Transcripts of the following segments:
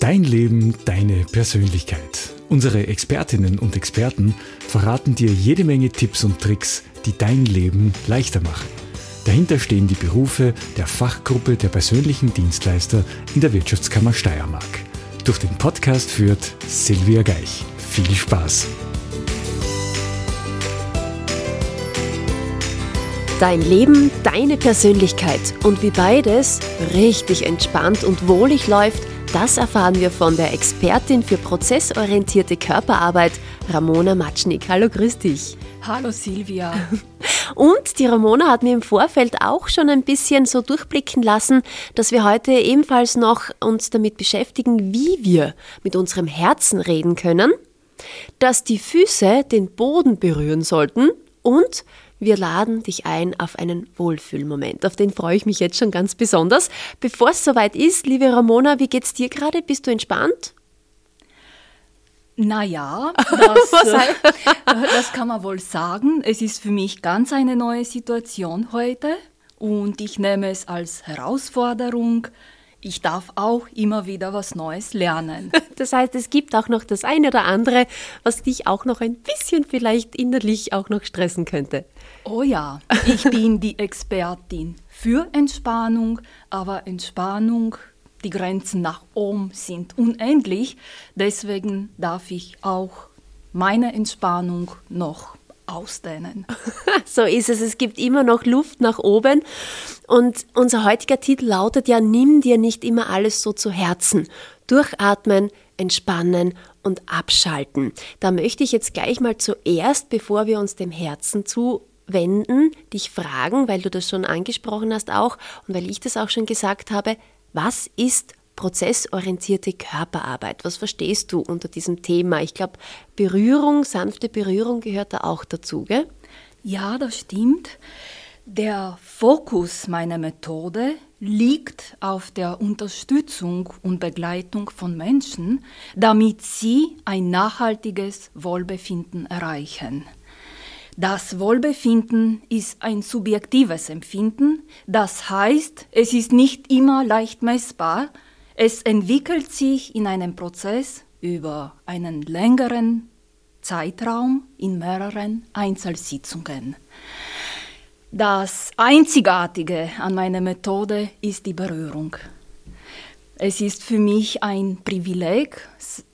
Dein Leben, deine Persönlichkeit. Unsere Expertinnen und Experten verraten dir jede Menge Tipps und Tricks, die dein Leben leichter machen. Dahinter stehen die Berufe der Fachgruppe der persönlichen Dienstleister in der Wirtschaftskammer Steiermark. Durch den Podcast führt Silvia Geich. Viel Spaß! Dein Leben, deine Persönlichkeit und wie beides richtig entspannt und wohlig läuft, das erfahren wir von der Expertin für prozessorientierte Körperarbeit, Ramona Matschnik. Hallo, grüß dich. Hallo Silvia. Und die Ramona hat mir im Vorfeld auch schon ein bisschen so durchblicken lassen, dass wir heute ebenfalls noch uns damit beschäftigen, wie wir mit unserem Herzen reden können, dass die Füße den Boden berühren sollten und wir laden dich ein auf einen Wohlfühlmoment. Auf den freue ich mich jetzt schon ganz besonders. Bevor es soweit ist, liebe Ramona, wie geht's dir gerade? Bist du entspannt? Naja, das, äh, das kann man wohl sagen. Es ist für mich ganz eine neue Situation heute und ich nehme es als Herausforderung. Ich darf auch immer wieder was Neues lernen. Das heißt, es gibt auch noch das eine oder andere, was dich auch noch ein bisschen vielleicht innerlich auch noch stressen könnte. Oh ja, ich bin die Expertin für Entspannung, aber Entspannung die Grenzen nach oben sind unendlich. Deswegen darf ich auch meine Entspannung noch ausdehnen. so ist es. Es gibt immer noch Luft nach oben. Und unser heutiger Titel lautet ja, nimm dir nicht immer alles so zu Herzen. Durchatmen, entspannen und abschalten. Da möchte ich jetzt gleich mal zuerst, bevor wir uns dem Herzen zuwenden, dich fragen, weil du das schon angesprochen hast auch und weil ich das auch schon gesagt habe, was ist prozessorientierte Körperarbeit? Was verstehst du unter diesem Thema? Ich glaube, Berührung, sanfte Berührung gehört da auch dazu, gell? Ja, das stimmt. Der Fokus meiner Methode liegt auf der Unterstützung und Begleitung von Menschen, damit sie ein nachhaltiges Wohlbefinden erreichen. Das Wohlbefinden ist ein subjektives Empfinden, das heißt, es ist nicht immer leicht messbar, es entwickelt sich in einem Prozess über einen längeren Zeitraum in mehreren Einzelsitzungen. Das Einzigartige an meiner Methode ist die Berührung. Es ist für mich ein Privileg.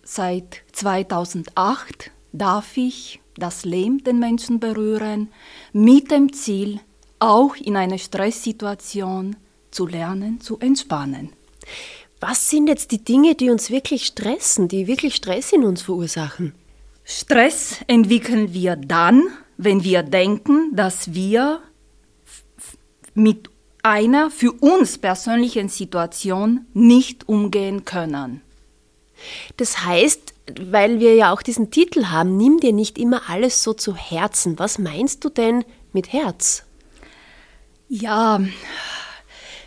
Seit 2008 darf ich das Leben den Menschen berühren, mit dem Ziel, auch in einer Stresssituation zu lernen, zu entspannen. Was sind jetzt die Dinge, die uns wirklich stressen, die wirklich Stress in uns verursachen? Stress entwickeln wir dann, wenn wir denken, dass wir mit einer für uns persönlichen Situation nicht umgehen können. Das heißt, weil wir ja auch diesen Titel haben, nimm dir nicht immer alles so zu Herzen. Was meinst du denn mit Herz? Ja,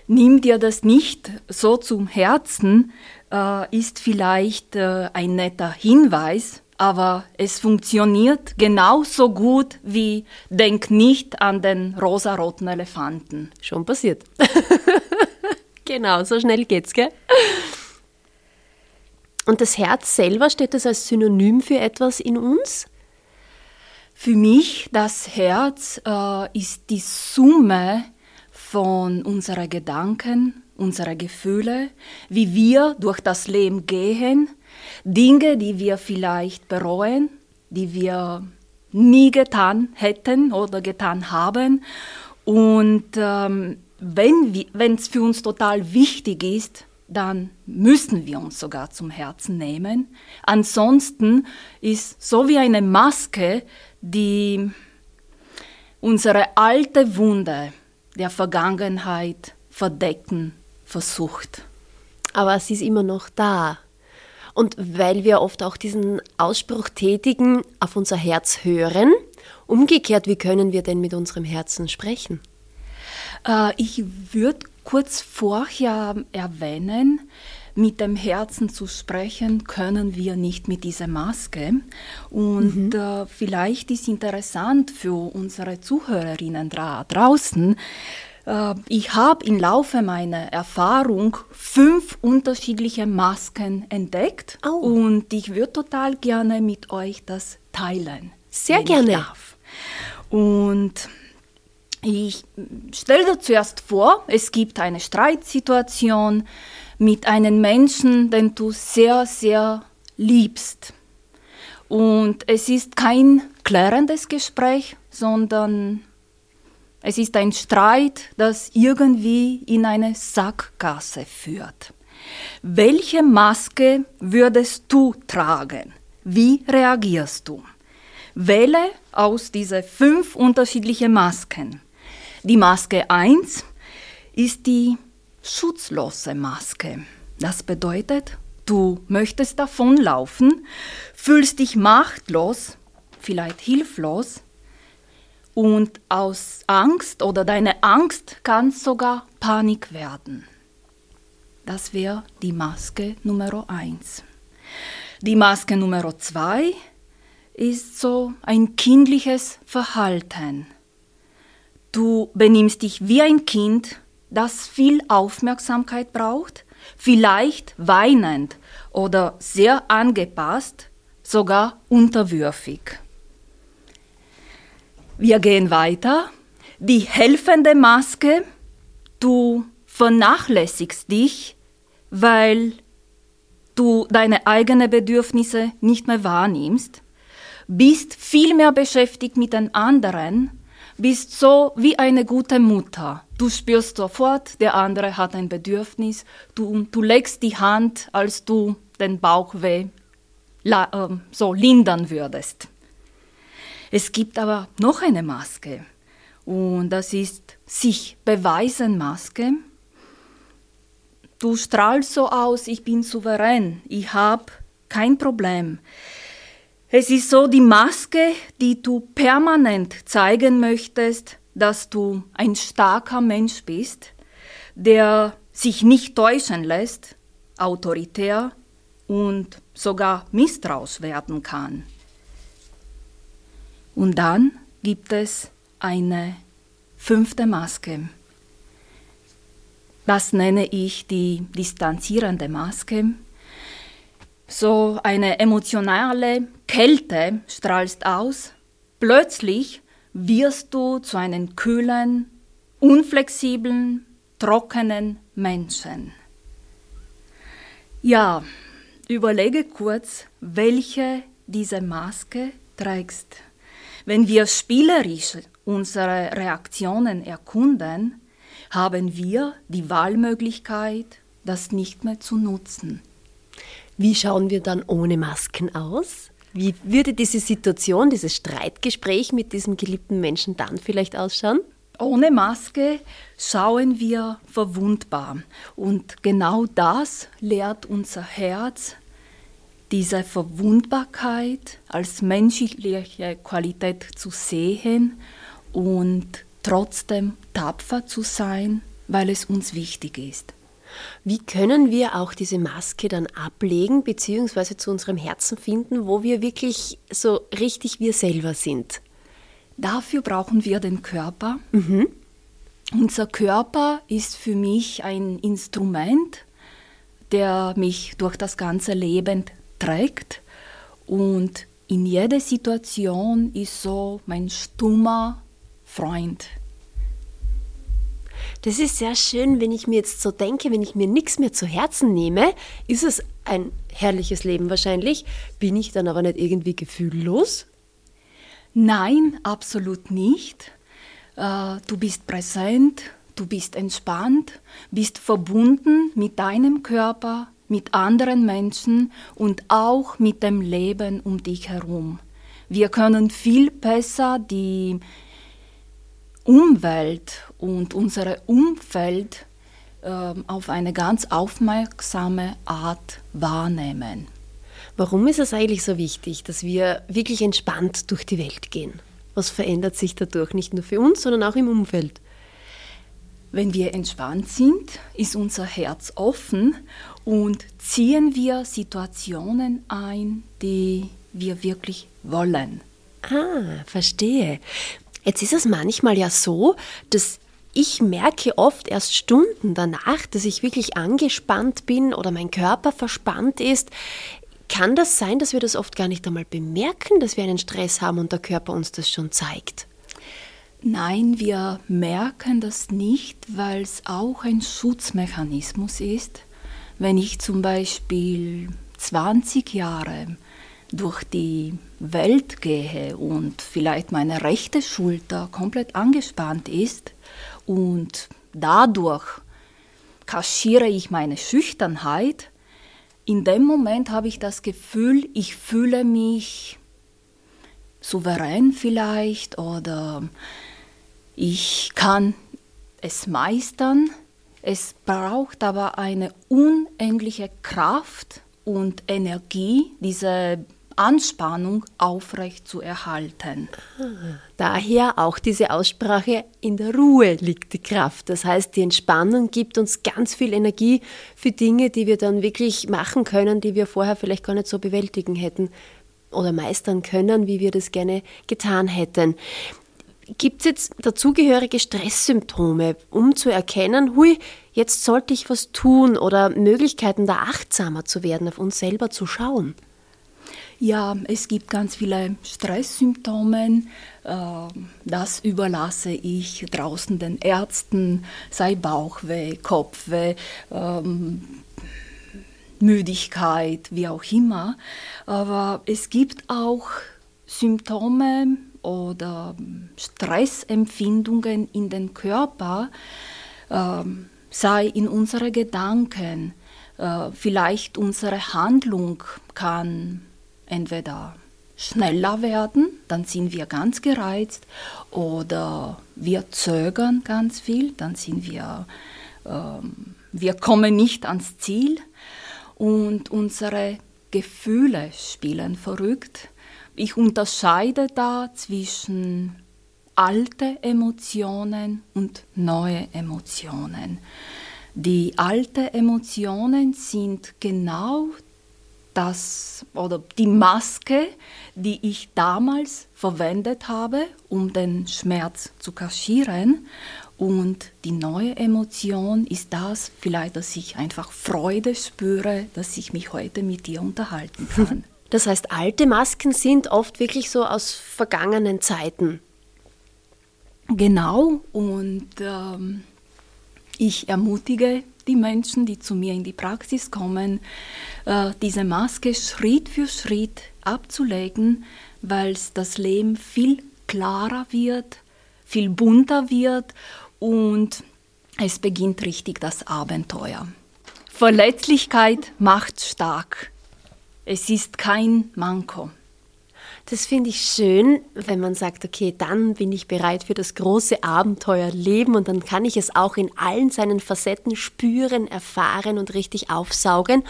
nimm dir das nicht so zum Herzen, äh, ist vielleicht äh, ein netter Hinweis, aber es funktioniert genauso gut wie denk nicht an den rosaroten Elefanten. Schon passiert. genau, so schnell geht's, gell? Und das Herz selber, steht das als Synonym für etwas in uns? Für mich, das Herz äh, ist die Summe von unseren Gedanken, unserer Gefühle, wie wir durch das Leben gehen, Dinge, die wir vielleicht bereuen, die wir nie getan hätten oder getan haben. Und ähm, wenn es für uns total wichtig ist, dann müssen wir uns sogar zum Herzen nehmen. Ansonsten ist so wie eine Maske, die unsere alte Wunde der Vergangenheit verdecken versucht. Aber sie ist immer noch da. Und weil wir oft auch diesen Ausspruch tätigen, auf unser Herz hören, umgekehrt, wie können wir denn mit unserem Herzen sprechen? Äh, ich würde kurz vorher erwähnen, mit dem Herzen zu sprechen können wir nicht mit dieser Maske. Und mhm. äh, vielleicht ist interessant für unsere Zuhörerinnen dra draußen, Äh, ich habe im Laufe meiner Erfahrung fünf unterschiedliche Masken entdeckt Oh. und ich würde total gerne mit euch das teilen. Sehr gerne. Und ich stelle dir zuerst vor, es gibt eine Streitsituation mit einem Menschen, den du sehr, sehr liebst. Und es ist kein klärendes Gespräch, sondern es ist ein Streit, das irgendwie in eine Sackgasse führt. Welche Maske würdest du tragen? Wie reagierst du? Wähle aus diese fünf unterschiedlichen Masken. Die Maske 1 ist die schutzlose Maske. Das bedeutet, du möchtest davonlaufen, fühlst dich machtlos, vielleicht hilflos und aus Angst oder deine Angst kann sogar Panik werden. Das wäre die Maske Nummer 1. Die Maske Nummer 2 ist so ein kindliches Verhalten. Du benimmst dich wie ein Kind, das viel Aufmerksamkeit braucht, vielleicht weinend oder sehr angepasst, sogar unterwürfig. Wir gehen weiter. Die helfende Maske. Du vernachlässigst dich, weil du deine eigenen Bedürfnisse nicht mehr wahrnimmst, bist viel mehr beschäftigt mit den anderen, bist so wie eine gute Mutter. Du spürst sofort, der andere hat ein Bedürfnis, du, du legst die Hand, als du den Bauchweh äh, so lindern würdest. Es gibt aber noch eine Maske und das ist sich beweisen Maske. Du strahlst so aus, ich bin souverän, ich habe kein Problem. Es ist so die Maske, die du permanent zeigen möchtest, dass du ein starker Mensch bist, der sich nicht täuschen lässt, autoritär und sogar misstrauisch werden kann. Und dann gibt es eine fünfte Maske. Das nenne ich die distanzierende Maske. So eine emotionale Kälte strahlst aus. Plötzlich wirst du zu einem kühlen, unflexiblen, trockenen Menschen. Ja, überlege kurz, welche diese Maske trägst. Wenn wir spielerisch unsere Reaktionen erkunden, haben wir die Wahlmöglichkeit, das nicht mehr zu nutzen. Wie schauen wir dann ohne Masken aus? Wie würde diese Situation, dieses Streitgespräch mit diesem geliebten Menschen dann vielleicht ausschauen? Ohne Maske schauen wir verwundbar. Und genau das lehrt unser Herz, diese Verwundbarkeit als menschliche Qualität zu sehen und trotzdem tapfer zu sein, weil es uns wichtig ist. Wie können wir auch diese Maske dann ablegen, beziehungsweise zu unserem Herzen finden, wo wir wirklich so richtig wir selber sind? Dafür brauchen wir den Körper. Unser Körper ist für mich ein Instrument, der mich durch das ganze Leben trägt und in jeder Situation ist so mein stummer Freund. Das ist sehr schön, wenn ich mir jetzt so denke, wenn ich mir nichts mehr zu Herzen nehme, ist es ein herrliches Leben wahrscheinlich. Bin ich dann aber nicht irgendwie gefühllos? Nein, absolut nicht. Äh, Du bist präsent, du bist entspannt, bist verbunden mit deinem Körper, mit anderen Menschen und auch mit dem Leben um dich herum. Wir können viel besser die Umwelt und unser Umfeld ähm, auf eine ganz aufmerksame Art wahrnehmen. Warum ist es eigentlich so wichtig, dass wir wirklich entspannt durch die Welt gehen? Was verändert sich dadurch nicht nur für uns, sondern auch im Umfeld? Wenn wir entspannt sind, ist unser Herz offen und ziehen wir Situationen ein, die wir wirklich wollen. Ah, verstehe. Jetzt ist es manchmal ja so, dass ich merke oft erst Stunden danach, dass ich wirklich angespannt bin oder mein Körper verspannt ist. Kann das sein, dass wir das oft gar nicht einmal bemerken, dass wir einen Stress haben und der Körper uns das schon zeigt? Nein, wir merken das nicht, weil es auch ein Schutzmechanismus ist. Wenn ich zum Beispiel 20 Jahre durch die Welt gehe und vielleicht meine rechte Schulter komplett angespannt ist und dadurch kaschiere ich meine Schüchternheit, in dem Moment habe ich das Gefühl, ich fühle mich souverän vielleicht oder ich kann es meistern. Es braucht aber eine unendliche Kraft und Energie, diese Anspannung aufrecht zu erhalten. Daher auch diese Aussprache, in der Ruhe liegt die Kraft. Das heißt, die Entspannung gibt uns ganz viel Energie für Dinge, die wir dann wirklich machen können, die wir vorher vielleicht gar nicht so bewältigen hätten oder meistern können, wie wir das gerne getan hätten. Gibt es jetzt dazugehörige Stresssymptome, um zu erkennen, hui, jetzt sollte ich was tun oder Möglichkeiten, da achtsamer zu werden, auf uns selber zu schauen? Ja, es gibt ganz viele Stresssymptome. Ähm, das überlasse ich draußen den Ärzten, sei Bauchweh, Kopfweh, ähm, Müdigkeit, wie auch immer. Aber es gibt auch Symptome oder Stressempfindungen in den Körper, ähm, sei in unsere Gedanken, äh, vielleicht unsere Handlung kann entweder schneller werden, dann sind wir ganz gereizt, oder wir zögern ganz viel, dann sind wir, ähm, wir kommen nicht ans Ziel und unsere Gefühle spielen verrückt. Ich unterscheide da zwischen alte Emotionen und neue Emotionen. Die alten Emotionen sind genau das oder die Maske, die ich damals verwendet habe, um den Schmerz zu kaschieren. Und die neue Emotion ist das, vielleicht, dass ich einfach Freude spüre, dass ich mich heute mit dir unterhalten kann. Das heißt, alte Masken sind oft wirklich so aus vergangenen Zeiten. Genau, und ähm, ich ermutige die Menschen, die zu mir in die Praxis kommen, äh, diese Maske Schritt für Schritt abzulegen, weil das Leben viel klarer wird, viel bunter wird und es beginnt richtig das Abenteuer. Verletzlichkeit macht stark. Es ist kein Manko. Das finde ich schön, wenn man sagt, okay, dann bin ich bereit für das große Abenteuer leben und dann kann ich es auch in allen seinen Facetten spüren, erfahren und richtig aufsaugen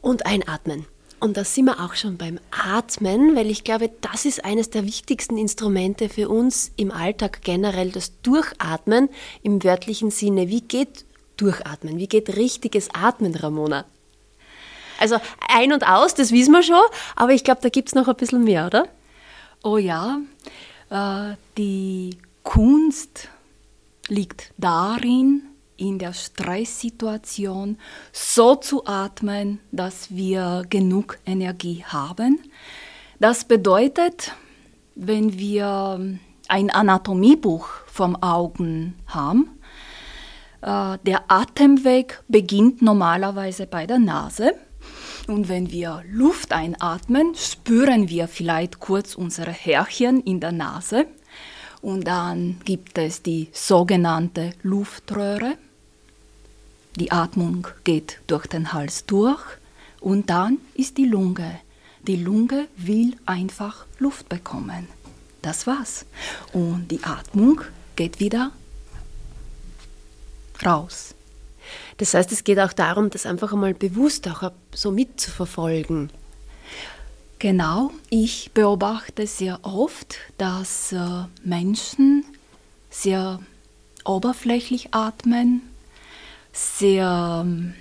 und einatmen. Und da sind wir auch schon beim Atmen, weil ich glaube, das ist eines der wichtigsten Instrumente für uns im Alltag generell, das Durchatmen im wörtlichen Sinne. Wie geht Durchatmen? Wie geht richtiges Atmen, Ramona? Also ein und aus, das wissen wir schon, aber ich glaube, da gibt es noch ein bisschen mehr, oder? Oh ja, äh, die Kunst liegt darin, in der Stresssituation so zu atmen, dass wir genug Energie haben. Das bedeutet, wenn wir ein Anatomiebuch vom Augen haben, äh, der Atemweg beginnt normalerweise bei der Nase und wenn wir Luft einatmen, spüren wir vielleicht kurz unsere Härchen in der Nase. Und dann gibt es die sogenannte Luftröhre. Die Atmung geht durch den Hals durch. Und dann ist die Lunge. Die Lunge will einfach Luft bekommen. Das war's. Und die Atmung geht wieder raus. Das heißt, es geht auch darum, das einfach einmal bewusst auch so mitzuverfolgen. Genau, ich beobachte sehr oft, dass äh, Menschen sehr oberflächlich atmen, sehr ähm,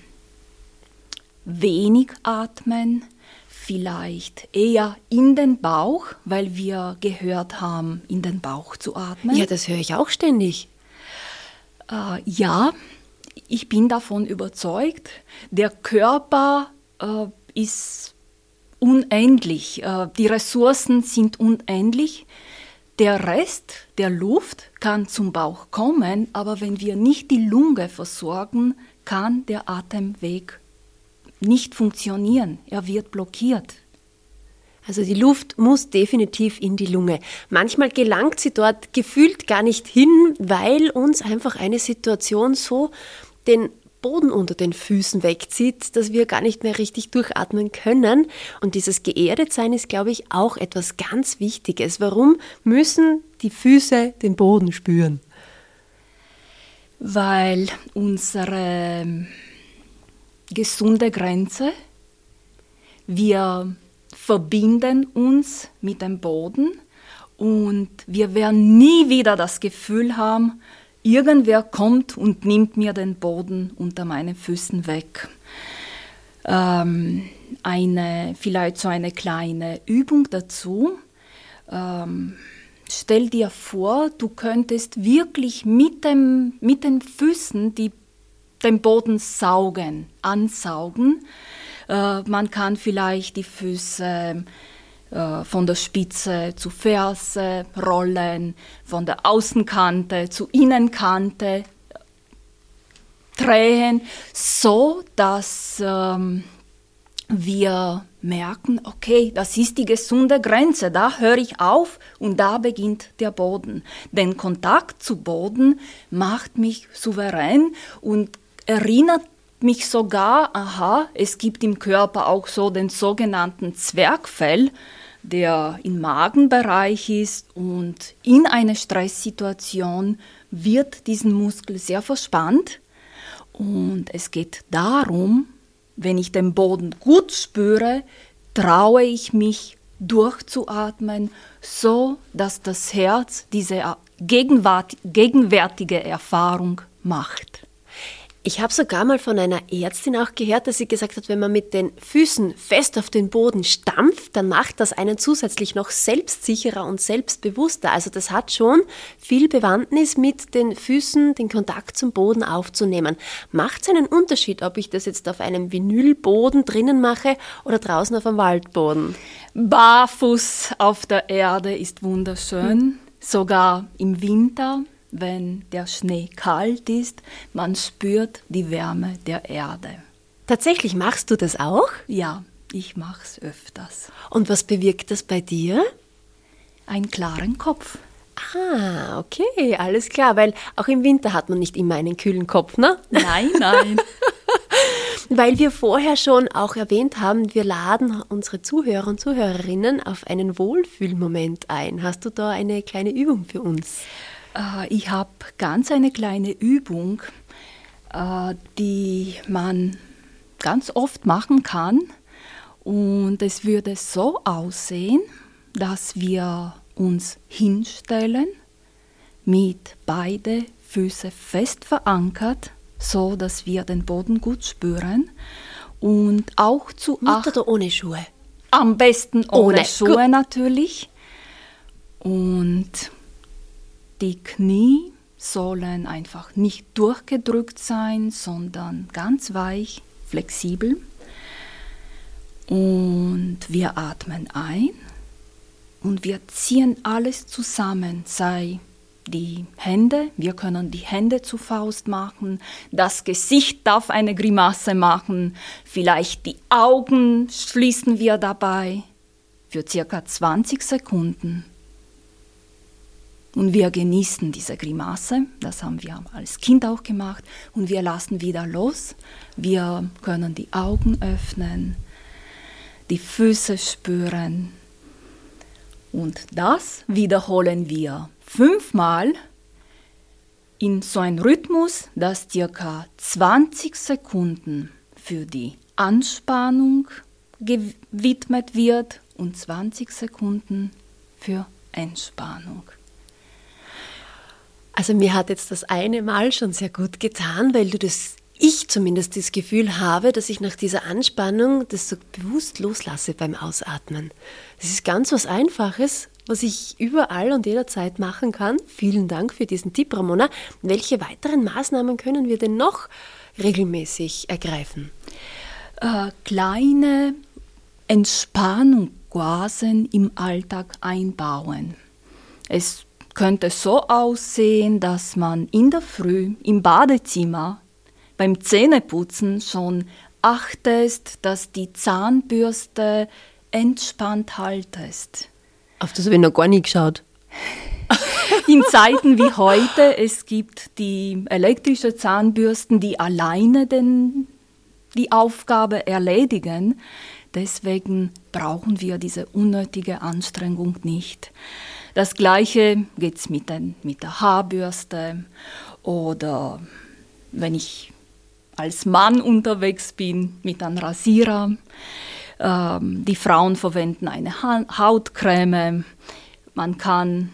wenig atmen, vielleicht eher in den Bauch, weil wir gehört haben, in den Bauch zu atmen. Ja, das höre ich auch ständig. Äh, ja, ich bin davon überzeugt. Der Körper äh, ist unendlich. Äh, die Ressourcen sind unendlich. Der Rest der Luft kann zum Bauch kommen, aber wenn wir nicht die Lunge versorgen, kann der Atemweg nicht funktionieren. Er wird blockiert. Also die Luft muss definitiv in die Lunge. Manchmal gelangt sie dort gefühlt gar nicht hin, weil uns einfach eine Situation so den Boden unter den Füßen wegzieht, dass wir gar nicht mehr richtig durchatmen können. Und dieses Geerdetsein ist, glaube ich, auch etwas ganz Wichtiges. Warum müssen die Füße den Boden spüren? Weil unsere gesunde Grenze, wir verbinden uns mit dem Boden und wir werden nie wieder das Gefühl haben, irgendwer kommt und nimmt mir den Boden unter meinen Füßen weg. Ähm, eine, vielleicht so eine kleine Übung dazu. Ähm, stell dir vor, du könntest wirklich mit, dem, mit den Füßen die, den Boden saugen, ansaugen. Äh, man kann vielleicht die Füße von der Spitze zu Ferse rollen, von der Außenkante zu Innenkante drehen, so dass ähm, wir merken, okay, das ist die gesunde Grenze, da höre ich auf und da beginnt der Boden. Den Kontakt zu Boden macht mich souverän und erinnert mich sogar, aha, es gibt im Körper auch so den sogenannten Zwergfell, der im Magenbereich ist und in einer Stresssituation wird diesen Muskel sehr verspannt und es geht darum, wenn ich den Boden gut spüre, traue ich mich durchzuatmen, so dass das Herz diese gegenwärtige Erfahrung macht. Ich habe sogar mal von einer Ärztin auch gehört, dass sie gesagt hat, wenn man mit den Füßen fest auf den Boden stampft, dann macht das einen zusätzlich noch selbstsicherer und selbstbewusster. Also das hat schon viel Bewandtnis mit den Füßen, den Kontakt zum Boden aufzunehmen. Macht es einen Unterschied, ob ich das jetzt auf einem Vinylboden drinnen mache oder draußen auf einem Waldboden? Barfuß auf der Erde ist wunderschön, hm. sogar im Winter wenn der Schnee kalt ist, man spürt die Wärme der Erde. Tatsächlich machst du das auch? Ja, ich mach's öfters. Und was bewirkt das bei dir? Einen klaren Kopf. Ah, okay, alles klar, weil auch im Winter hat man nicht immer einen kühlen Kopf, ne? Nein, nein. weil wir vorher schon auch erwähnt haben, wir laden unsere Zuhörer und Zuhörerinnen auf einen Wohlfühlmoment ein. Hast du da eine kleine Übung für uns? Äh, ich habe ganz eine kleine Übung, äh, die man ganz oft machen kann. Und es würde so aussehen, dass wir uns hinstellen, mit beide Füße fest verankert, so dass wir den Boden gut spüren und auch zu mit oder ohne Schuhe. Am besten ohne, ohne. Schuhe natürlich. Und die Knie sollen einfach nicht durchgedrückt sein, sondern ganz weich, flexibel. Und wir atmen ein und wir ziehen alles zusammen, sei die Hände, wir können die Hände zu Faust machen, das Gesicht darf eine Grimasse machen, vielleicht die Augen schließen wir dabei für circa 20 Sekunden. Und wir genießen diese Grimasse, das haben wir als Kind auch gemacht, und wir lassen wieder los. Wir können die Augen öffnen, die Füße spüren. Und das wiederholen wir fünfmal in so einem Rhythmus, dass circa 20 Sekunden für die Anspannung gewidmet wird und 20 Sekunden für Entspannung. Also mir hat jetzt das eine Mal schon sehr gut getan, weil du das, ich zumindest das Gefühl habe, dass ich nach dieser Anspannung das so bewusst loslasse beim Ausatmen. Das ist ganz was Einfaches, was ich überall und jederzeit machen kann. Vielen Dank für diesen Tipp, Ramona. Welche weiteren Maßnahmen können wir denn noch regelmäßig ergreifen? Äh, kleine Entspannungsoasen im Alltag einbauen. Es könnte so aussehen, dass man in der Früh im Badezimmer beim Zähneputzen schon achtest, dass die Zahnbürste entspannt haltest. Auf das habe ich noch gar nicht geschaut. In Zeiten wie heute, es gibt die elektrische Zahnbürsten, die alleine den, die Aufgabe erledigen. Deswegen brauchen wir diese unnötige Anstrengung nicht. Das gleiche geht mit, mit der Haarbürste oder wenn ich als Mann unterwegs bin mit einem Rasierer. Ähm, die Frauen verwenden eine ha Hautcreme. Man kann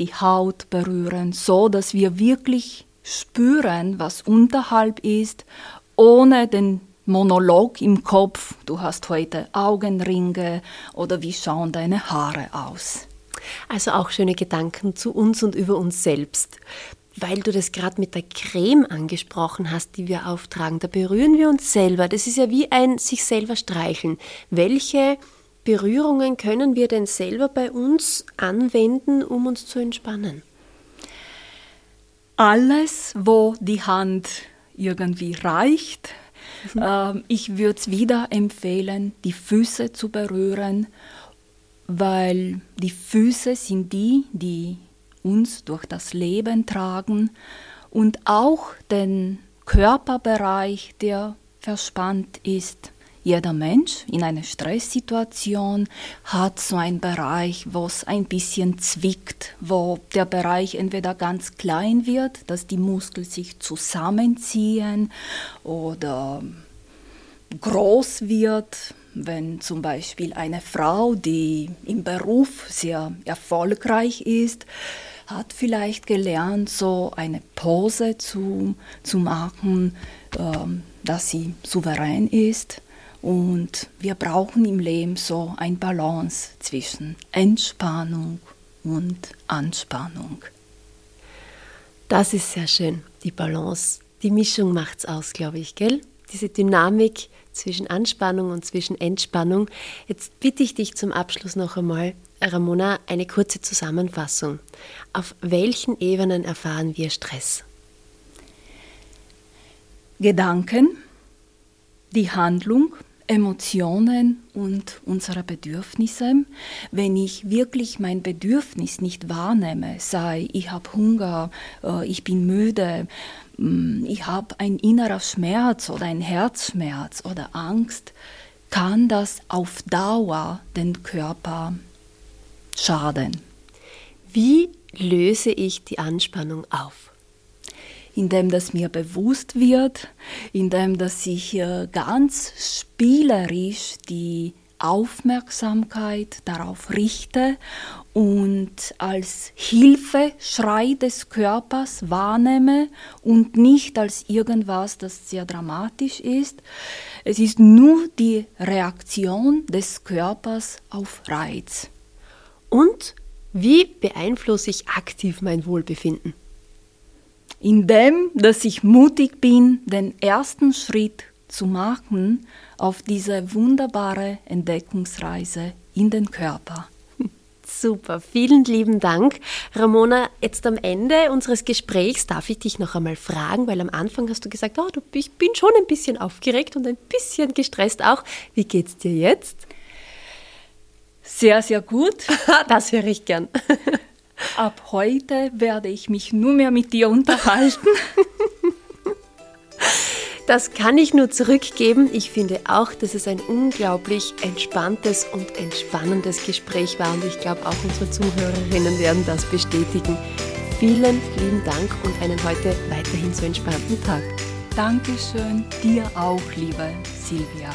die Haut berühren, so dass wir wirklich spüren, was unterhalb ist, ohne den Monolog im Kopf. Du hast heute Augenringe oder wie schauen deine Haare aus? Also auch schöne Gedanken zu uns und über uns selbst weil du das gerade mit der Creme angesprochen hast, die wir auftragen, da berühren wir uns selber. Das ist ja wie ein sich selber streicheln. Welche Berührungen können wir denn selber bei uns anwenden, um uns zu entspannen? Alles, wo die Hand irgendwie reicht. Mhm. Ähm, ich würde es wieder empfehlen, die Füße zu berühren, weil die Füße sind die, die uns durch das Leben tragen und auch den Körperbereich, der verspannt ist. Jeder Mensch in einer Stresssituation hat so einen Bereich, wo es ein bisschen zwickt, wo der Bereich entweder ganz klein wird, dass die Muskeln sich zusammenziehen oder groß wird, wenn zum Beispiel eine Frau, die im Beruf sehr erfolgreich ist, hat vielleicht gelernt, so eine Pose zu, zu machen, ähm, dass sie souverän ist. Und wir brauchen im Leben so ein Balance zwischen Entspannung und Anspannung. Das ist sehr schön, die Balance. Die Mischung macht es aus, glaube ich, gell? Diese Dynamik zwischen Anspannung und zwischen Entspannung. Jetzt bitte ich dich zum Abschluss noch einmal, Ramona, eine kurze Zusammenfassung. Auf welchen Ebenen erfahren wir Stress? Gedanken, die Handlung, Emotionen und unsere Bedürfnisse. Wenn ich wirklich mein Bedürfnis nicht wahrnehme, sei ich habe Hunger, äh, ich bin müde, mm, ich habe ein innerer Schmerz oder ein Herzschmerz oder Angst, kann das auf Dauer den Körper schaden. Wie löse ich die Anspannung auf? Indem das mir bewusst wird, indem dass ich äh, ganz spielerisch die Aufmerksamkeit darauf richte und als Hilfeschrei des Körpers wahrnehme und nicht als irgendwas, das sehr dramatisch ist. Es ist nur die Reaktion des Körpers auf Reiz. Und wie beeinflusse ich aktiv mein Wohlbefinden? Indem, dass ich mutig bin, den ersten Schritt zu machen auf diese wunderbare Entdeckungsreise in den Körper. Super, vielen lieben Dank. Ramona, jetzt am Ende unseres Gesprächs darf ich dich noch einmal fragen, weil am Anfang hast du gesagt, oh, du, ich bin schon ein bisschen aufgeregt und ein bisschen gestresst auch. Wie geht's dir jetzt? Sehr, sehr gut. das höre ich gern. Ab heute werde ich mich nur mehr mit dir unterhalten. Das kann ich nur zurückgeben. Ich finde auch, dass es ein unglaublich entspanntes und entspannendes Gespräch war und ich glaube auch unsere Zuhörerinnen werden das bestätigen. Vielen lieben Dank und einen heute weiterhin so entspannten Tag. Dankeschön, dir auch, liebe Silvia.